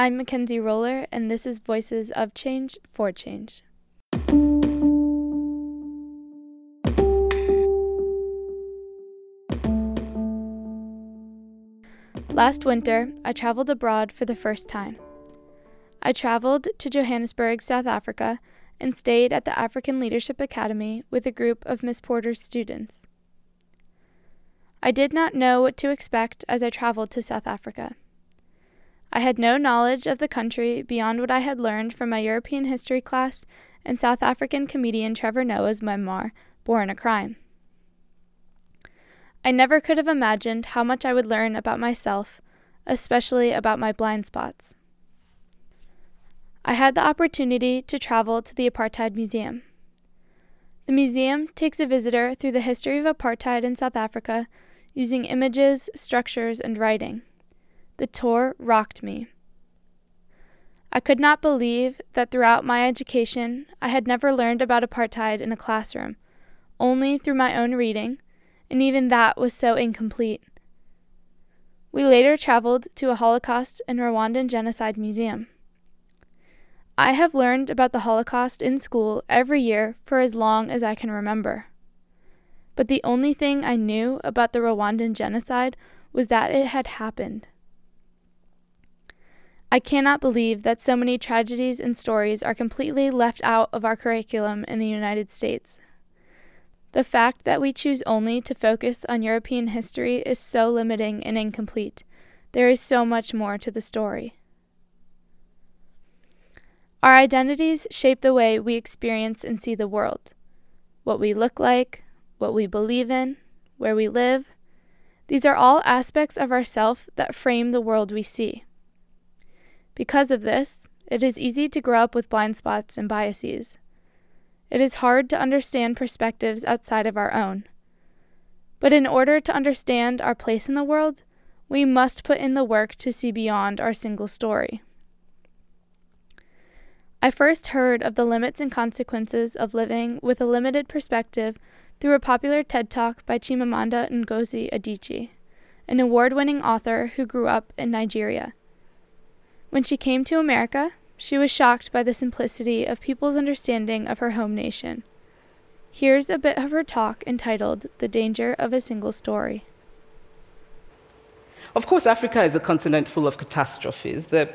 I'm Mackenzie Roller, and this is Voices of Change for Change. Last winter, I traveled abroad for the first time. I traveled to Johannesburg, South Africa, and stayed at the African Leadership Academy with a group of Miss Porter's students. I did not know what to expect as I traveled to South Africa. I had no knowledge of the country beyond what I had learned from my European history class and South African comedian Trevor Noah's memoir, Born a Crime. I never could have imagined how much I would learn about myself, especially about my blind spots. I had the opportunity to travel to the Apartheid Museum. The museum takes a visitor through the history of apartheid in South Africa using images, structures, and writing. The tour rocked me. I could not believe that throughout my education I had never learned about apartheid in a classroom, only through my own reading and even that was so incomplete. We later traveled to a Holocaust and Rwandan Genocide Museum. I have learned about the Holocaust in school every year for as long as I can remember. But the only thing I knew about the Rwandan genocide was that it had happened. I cannot believe that so many tragedies and stories are completely left out of our curriculum in the United States. The fact that we choose only to focus on European history is so limiting and incomplete. There is so much more to the story. Our identities shape the way we experience and see the world. What we look like, what we believe in, where we live, these are all aspects of ourself that frame the world we see. Because of this, it is easy to grow up with blind spots and biases. It is hard to understand perspectives outside of our own. But in order to understand our place in the world, we must put in the work to see beyond our single story. I first heard of the limits and consequences of living with a limited perspective through a popular TED Talk by Chimamanda Ngozi Adichie, an award winning author who grew up in Nigeria. When she came to America, she was shocked by the simplicity of people's understanding of her home nation. Here's a bit of her talk entitled The Danger of a Single Story. Of course, Africa is a continent full of catastrophes. The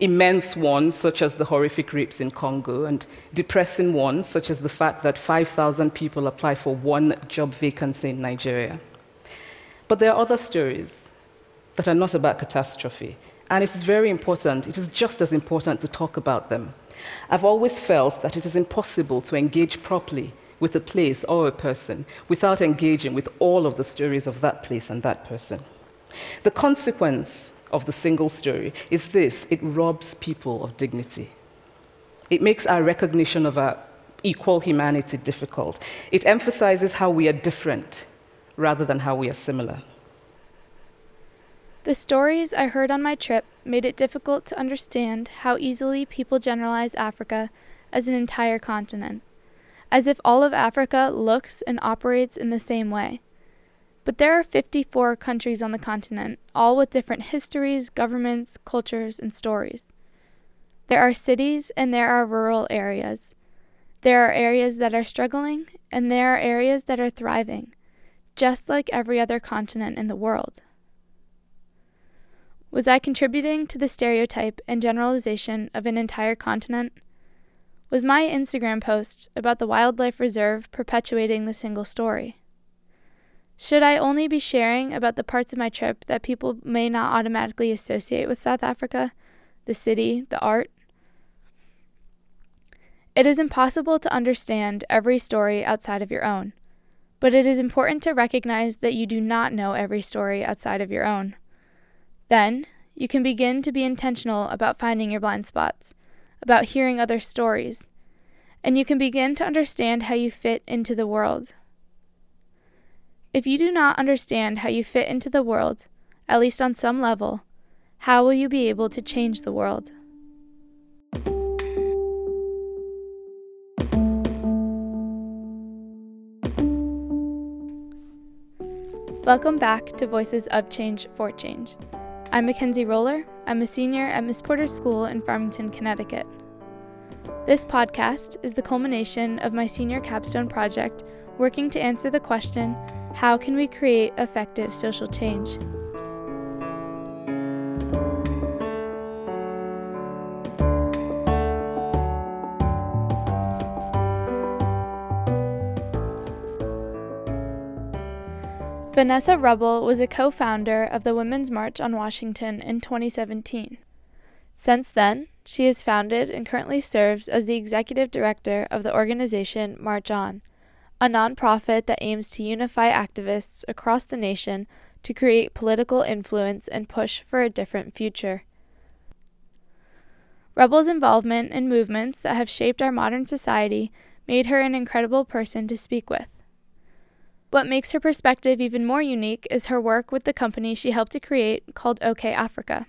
immense ones, such as the horrific rapes in Congo, and depressing ones, such as the fact that 5,000 people apply for one job vacancy in Nigeria. But there are other stories that are not about catastrophe, and it is very important, it is just as important to talk about them. I've always felt that it is impossible to engage properly with a place or a person without engaging with all of the stories of that place and that person. The consequence of the single story is this it robs people of dignity. It makes our recognition of our equal humanity difficult. It emphasizes how we are different rather than how we are similar. The stories I heard on my trip made it difficult to understand how easily people generalize Africa as an entire continent, as if all of Africa looks and operates in the same way. But there are 54 countries on the continent, all with different histories, governments, cultures, and stories. There are cities and there are rural areas. There are areas that are struggling and there are areas that are thriving, just like every other continent in the world. Was I contributing to the stereotype and generalization of an entire continent? Was my Instagram post about the wildlife reserve perpetuating the single story? Should I only be sharing about the parts of my trip that people may not automatically associate with South Africa, the city, the art? It is impossible to understand every story outside of your own, but it is important to recognize that you do not know every story outside of your own. Then, you can begin to be intentional about finding your blind spots, about hearing other stories, and you can begin to understand how you fit into the world. If you do not understand how you fit into the world, at least on some level, how will you be able to change the world? Welcome back to Voices of Change for Change. I'm Mackenzie Roller. I'm a senior at Miss Porter's School in Farmington, Connecticut. This podcast is the culmination of my senior capstone project working to answer the question how can we create effective social change? Vanessa Wruble was a co founder of the Women's March on Washington in 2017. Since then, she has founded and currently serves as the executive director of the organization March On, a nonprofit that aims to unify activists across the nation to create political influence and push for a different future. Wruble's involvement in movements that have shaped our modern society made her an incredible person to speak with. What makes her perspective even more unique is her work with the company she helped to create called OkayAfrica.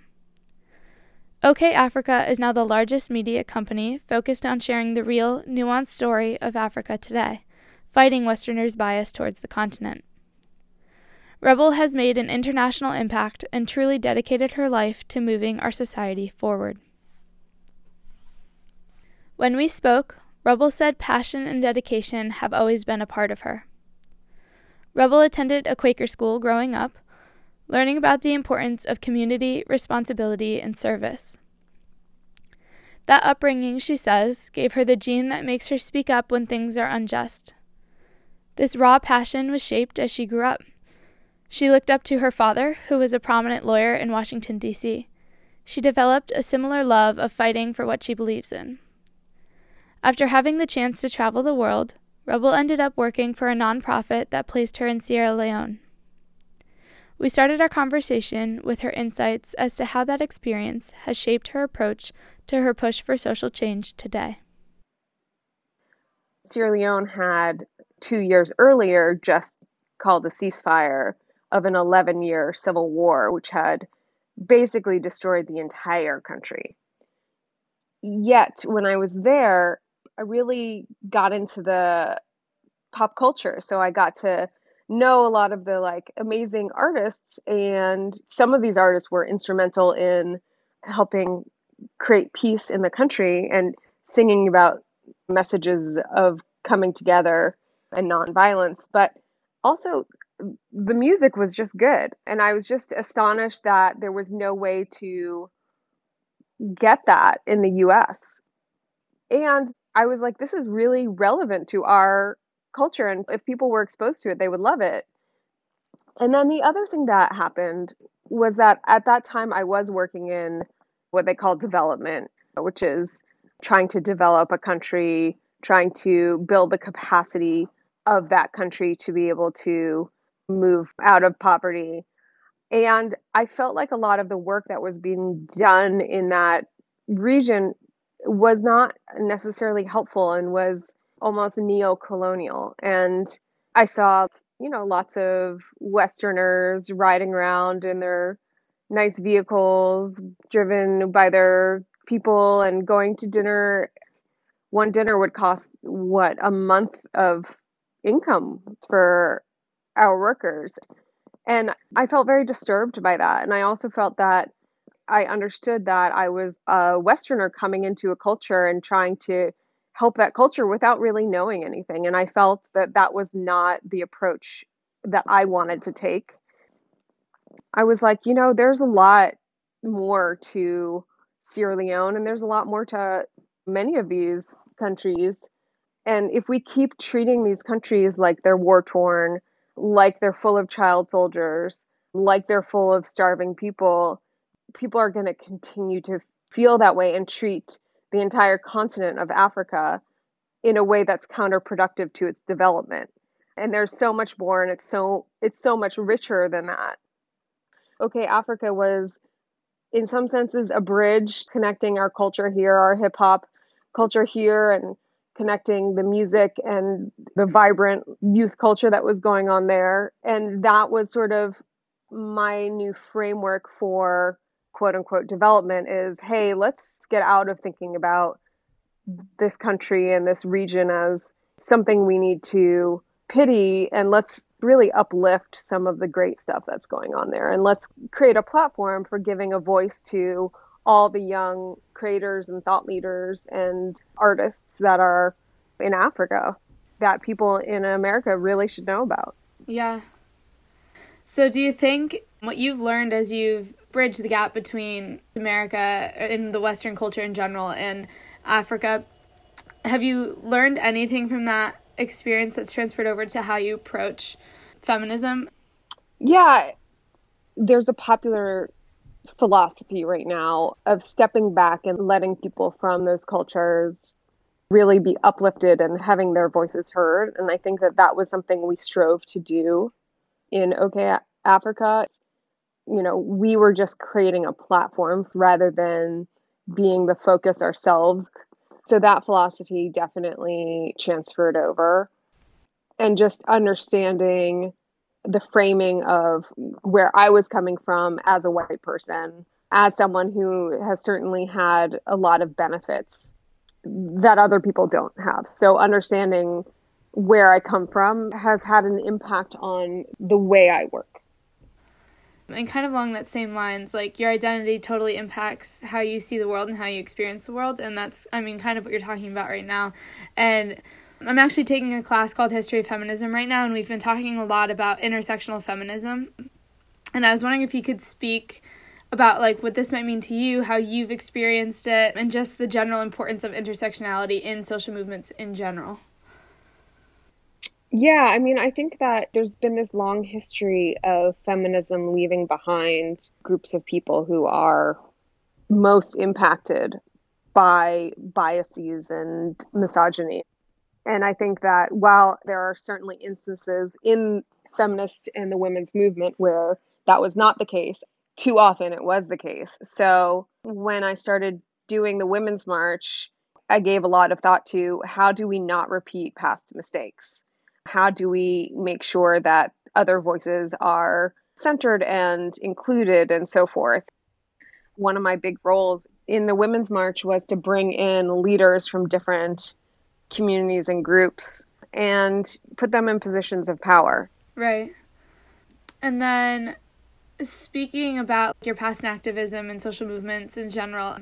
OK Africa is now the largest media company focused on sharing the real, nuanced story of Africa today, fighting Westerners' bias towards the continent. Wruble has made an international impact and truly dedicated her life to moving our society forward. When we spoke, Wruble said passion and dedication have always been a part of her. Wruble attended a Quaker school growing up, learning about the importance of community, responsibility, and service. That upbringing, she says, gave her the gene that makes her speak up when things are unjust. This raw passion was shaped as she grew up. She looked up to her father, who was a prominent lawyer in Washington, D.C. She developed a similar love of fighting for what she believes in. After having the chance to travel the world, Wruble ended up working for a nonprofit that placed her in Sierra Leone. We started our conversation with her insights as to how that experience has shaped her approach to her push for social change today. Sierra Leone had two years earlier just called a ceasefire of an 11 year civil war, which had basically destroyed the entire country. Yet, when I was there, I really got into the pop culture. So I got to know a lot of the like amazing artists and some of these artists were instrumental in helping create peace in the country and singing about messages of coming together and nonviolence but also mm, the music was just good and i was just astonished that there was no way to get that in the us and I was like, this is really relevant to our culture. And if people were exposed to it, they would love it. And then the other thing that happened was that at that time I was working in what they call development, which is trying to develop a country, trying to build the capacity of that country to be able to move out of poverty. And I felt like a lot of the work that was being done in that region was not necessarily helpful and was almost neo colonial. And I saw, you know, lots of Westerners riding around in their nice vehicles, driven by their people, and going to dinner. One dinner would cost, what, a month of income for our workers. And I felt very disturbed by that. And I also felt that I understood that I was a Westerner coming into a culture and trying to help that culture without really knowing anything. And I felt that that was not the approach that I wanted to take. I was like, you know, there's a lot more to Sierra Leone and there's a lot more to many of these countries. And if we keep treating these countries like they're war torn, like they're full of child soldiers, like they're full of starving people, people are going to continue to feel that way and treat the entire continent of Africa in a way that's counterproductive to its development. And there's so much more and it's so it's so much richer than that. OkayAfrica was in some senses a bridge connecting our culture here, our hip hop culture here and connecting the music and the vibrant youth culture that was going on there. And that was sort of my new framework for quote unquote development is hey, let's get out of thinking about this country and this region as something we need to pity and let's really uplift some of the great stuff that's going on there. And let's create a platform for giving a voice to all the young creators and thought leaders and artists that are in Africa that people in America really should know about. Yeah. So, do you think what you've learned as you've bridged the gap between America uh, and the Western culture in general and Africa, have you learned anything from that experience that's transferred over to how you approach feminism? Yeah, there's a popular philosophy right now of stepping back and letting people from those cultures really be uplifted and having their voices heard. And I think that that was something we strove to do in OK Africa. You know, we were just creating a platform rather than being the focus ourselves. So that philosophy definitely transferred over. And just understanding the framing of where I was coming from as a white person, as someone who has certainly had a lot of benefits that other people don't have. So understanding where I come from has had an impact on the way I work. And kind of along that same lines, like your identity totally impacts how you see the world and how you experience the world. And that's, I mean, kind of what you're talking about right now. And I'm actually taking a class called History of Feminism right now, and we've been talking a lot about intersectional feminism. And I was wondering if you could speak about like what this might mean to you, how you've experienced it, and just the general importance of intersectionality in social movements in general. Yeah, I mean, I think that there's been this long history of feminism leaving behind groups of people who are most impacted by biases and misogyny. And I think that while there are certainly instances in feminist and the women's movement where that was not the case, too often it was the case. So when I started doing the Women's March, I gave a lot of thought to how do we not repeat past mistakes? How do we make sure that other voices are centered and included and so forth? One of my big roles in the Women's March was to bring in leaders from different communities and groups and put them in positions of power. Right. And then speaking about your past activism and social movements in general,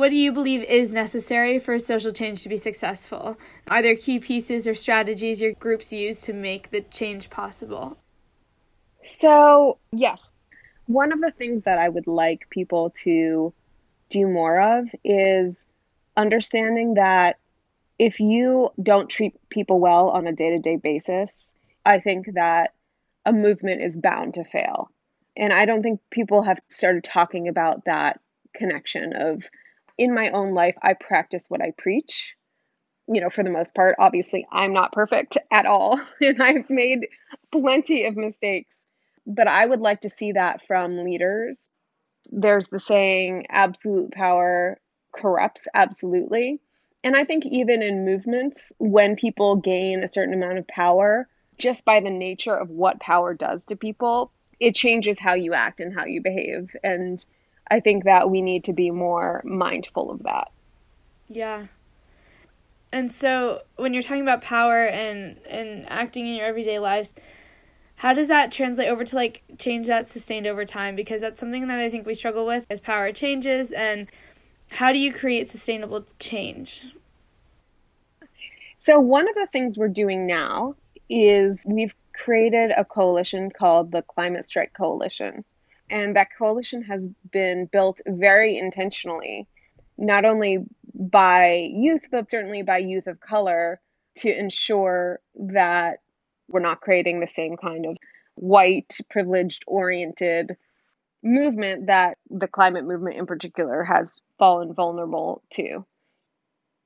what do you believe is necessary for social change to be successful? Are there key pieces or strategies your groups use to make the change possible? So, yes. One of the things that I would like people to do more of is understanding that if you don't treat people well on a day to day basis, I think that a movement is bound to fail. And I don't think people have started talking about that connection of in my own life, I practice what I preach. You know, for the most part, obviously, I'm not perfect at all, and I've made plenty of mistakes. But I would like to see that from leaders. There's the saying, absolute power corrupts absolutely. And I think even in movements, when people gain a certain amount of power, just by the nature of what power does to people, it changes how you act and how you behave. And I think that we need to be more mindful of that. Yeah. And so when you're talking about power and and acting in your everyday lives, how does that translate over to like change that sustained over time because that's something that I think we struggle with as power changes and how do you create sustainable change? So, one of the things we're doing now is we've created a coalition called the Climate Strike Coalition. And that coalition has been built very intentionally, not only by youth, but certainly by youth of color, to ensure that we're not creating the same kind of white, privileged oriented movement that the climate movement in particular has fallen vulnerable to.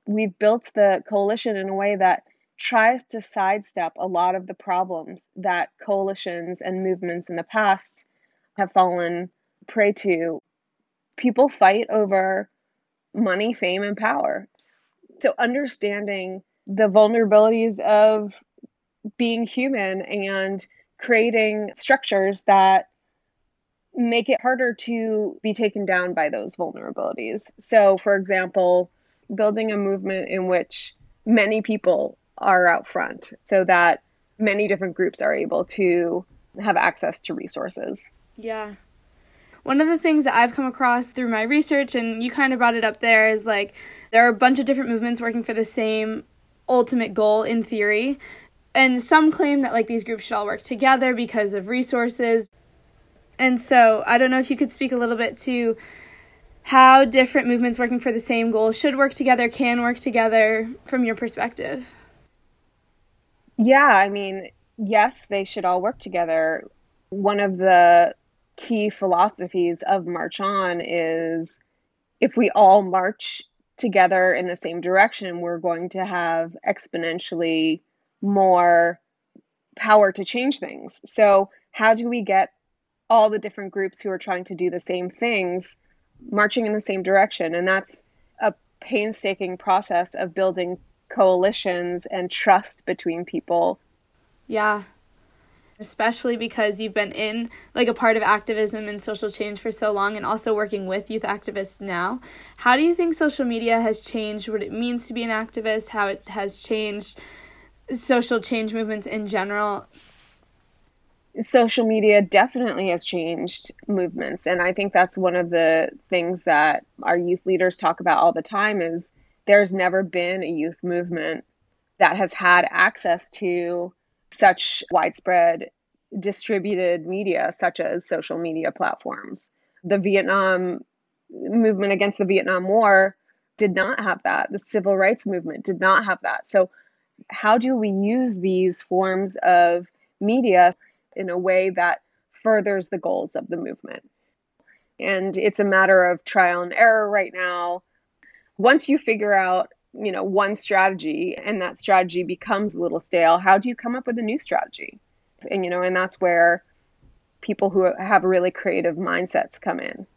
We've built the coalition in a way that tries to sidestep a lot of the problems that coalitions and movements in the past have fallen prey to. People fight over money, fame, and power. So, understanding the vulnerabilities of being human and creating structures that make it harder to be taken down by those vulnerabilities. So, for example, building a movement in which many people are out front so that many different groups are able to have access to resources. Yeah. One of the things that I've come across through my research, and you kind of brought it up there, is like there are a bunch of different movements working for the same ultimate goal in theory. And some claim that like these groups should all work together because of resources. And so I don't know if you could speak a little bit to how different movements working for the same goal should work together, can work together from your perspective. Yeah, I mean, yes, they should all work together. One of the key philosophies of March On is if we all march together in the same direction, we're going to have exponentially more power to change things. So, how do we get all the different groups who are trying to do the same things marching in the same direction? And that's a painstaking process of building coalitions and trust between people. Yeah. Especially because you've been in like a part of activism and social change for so long and also working with youth activists now. How do you think social media has changed what it means to be an activist, how it has changed social change movements in general? Social media definitely has changed movements and I think that's one of the things that our youth leaders talk about all the time is there's never been a youth movement that has had access to such widespread distributed media, such as social media platforms. The Vietnam movement against the Vietnam War did not have that. The civil rights movement did not have that. So, how do we use these forms of media in a way that furthers the goals of the movement? And it's a matter of trial and error right now once you figure out you know one strategy and that strategy becomes a little stale how do you come up with a new strategy? And you know and that's where people who have really creative mindsets come in.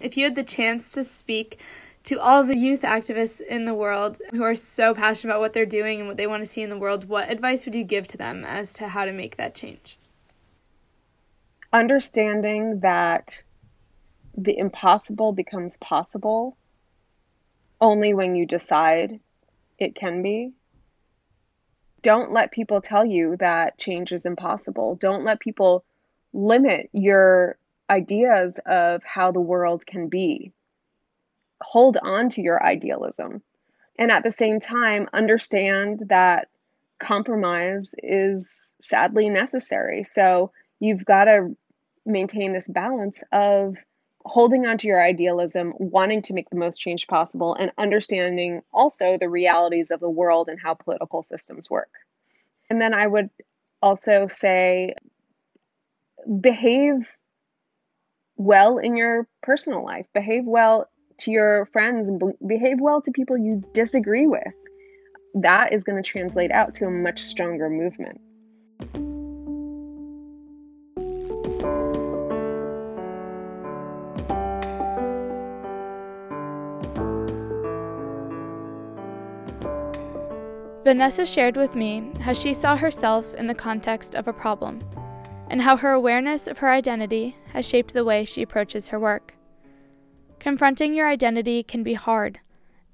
If you had the chance to speak to all the youth activists in the world who are so passionate about what they're doing and what they want to see in the world what advice would you give to them as to how to make that change? Understanding that the impossible becomes possible only when you decide it can be. Don't let people tell you that change is impossible. Don't let people limit your ideas of how the world can be. Hold on to your idealism. And at the same time, understand that compromise is sadly necessary. So you've got to maintain this balance of holding on to your idealism, wanting to make the most change possible, and understanding also the realities of the world and how political systems work. And then I would also say behave well in your personal life, behave well to your friends, and behave well to people you disagree with. That is going to translate out to a much stronger movement. Vanessa shared with me how she saw herself in the context of a problem, and how her awareness of her identity has shaped the way she approaches her work. Confronting your identity can be hard,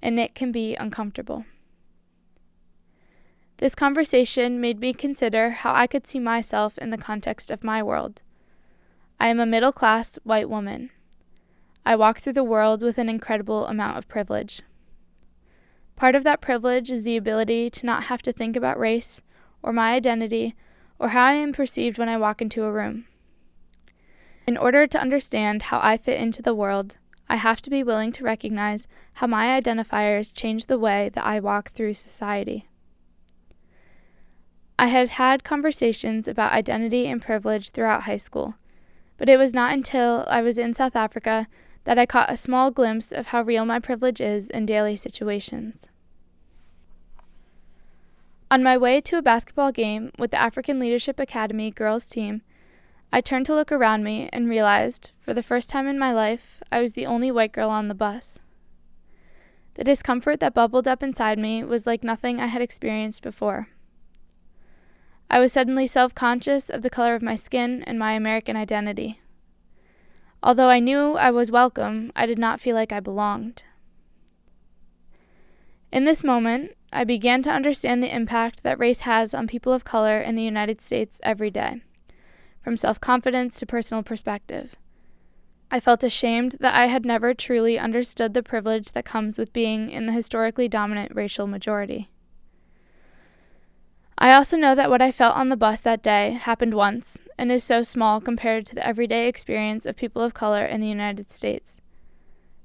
and it can be uncomfortable. This conversation made me consider how I could see myself in the context of my world. I am a middle class white woman. I walk through the world with an incredible amount of privilege. Part of that privilege is the ability to not have to think about race, or my identity, or how I am perceived when I walk into a room. In order to understand how I fit into the world, I have to be willing to recognize how my identifiers change the way that I walk through society. I had had conversations about identity and privilege throughout high school, but it was not until I was in South Africa that I caught a small glimpse of how real my privilege is in daily situations. On my way to a basketball game with the African Leadership Academy girls team, I turned to look around me and realized, for the first time in my life, I was the only white girl on the bus. The discomfort that bubbled up inside me was like nothing I had experienced before. I was suddenly self conscious of the color of my skin and my American identity. Although I knew I was welcome, I did not feel like I belonged. In this moment, I began to understand the impact that race has on people of color in the United States every day, from self confidence to personal perspective. I felt ashamed that I had never truly understood the privilege that comes with being in the historically dominant racial majority. I also know that what I felt on the bus that day happened once and is so small compared to the everyday experience of people of color in the United States.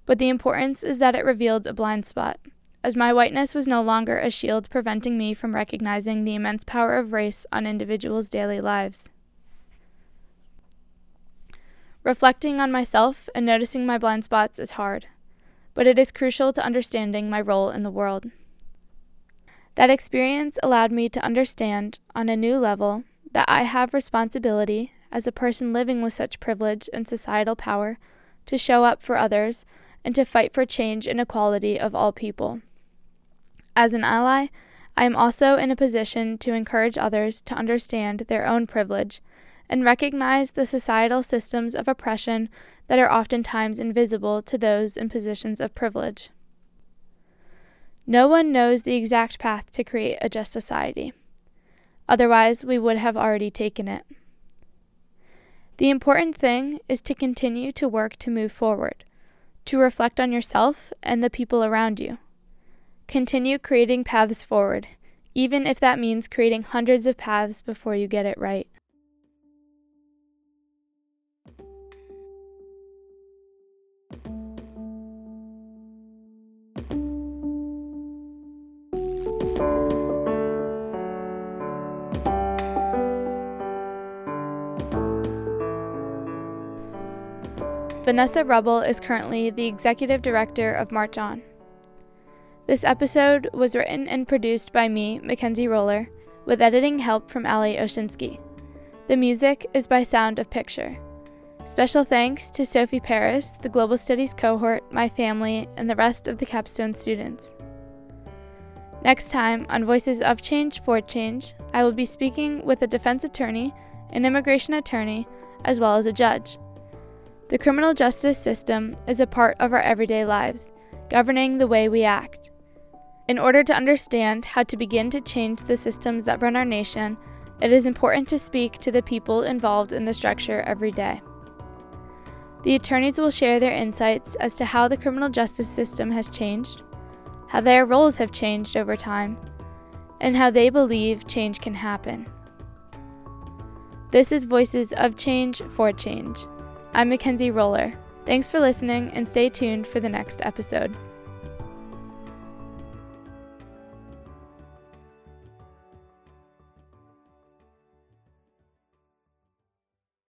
But the importance is that it revealed a blind spot, as my whiteness was no longer a shield preventing me from recognizing the immense power of race on individuals' daily lives. Reflecting on myself and noticing my blind spots is hard, but it is crucial to understanding my role in the world. That experience allowed me to understand, on a new level, that I have responsibility, as a person living with such privilege and societal power, to show up for others and to fight for change and equality of all people. As an ally, I am also in a position to encourage others to understand their own privilege and recognize the societal systems of oppression that are oftentimes invisible to those in positions of privilege. No one knows the exact path to create a just society. Otherwise, we would have already taken it. The important thing is to continue to work to move forward, to reflect on yourself and the people around you. Continue creating paths forward, even if that means creating hundreds of paths before you get it right. Vanessa Wruble is currently the executive director of March On. This episode was written and produced by me, Mackenzie Roller, with editing help from Ali Oshinsky. The music is by Sound of Picture. Special thanks to Sophie Paris, the Global Studies cohort, my family, and the rest of the capstone students. Next time on Voices of Change for Change, I will be speaking with a defense attorney, an immigration attorney, as well as a judge. The criminal justice system is a part of our everyday lives, governing the way we act. In order to understand how to begin to change the systems that run our nation, it is important to speak to the people involved in the structure every day. The attorneys will share their insights as to how the criminal justice system has changed, how their roles have changed over time, and how they believe change can happen. This is Voices of Change for Change. I'm Mackenzie Roller. Thanks for listening and stay tuned for the next episode.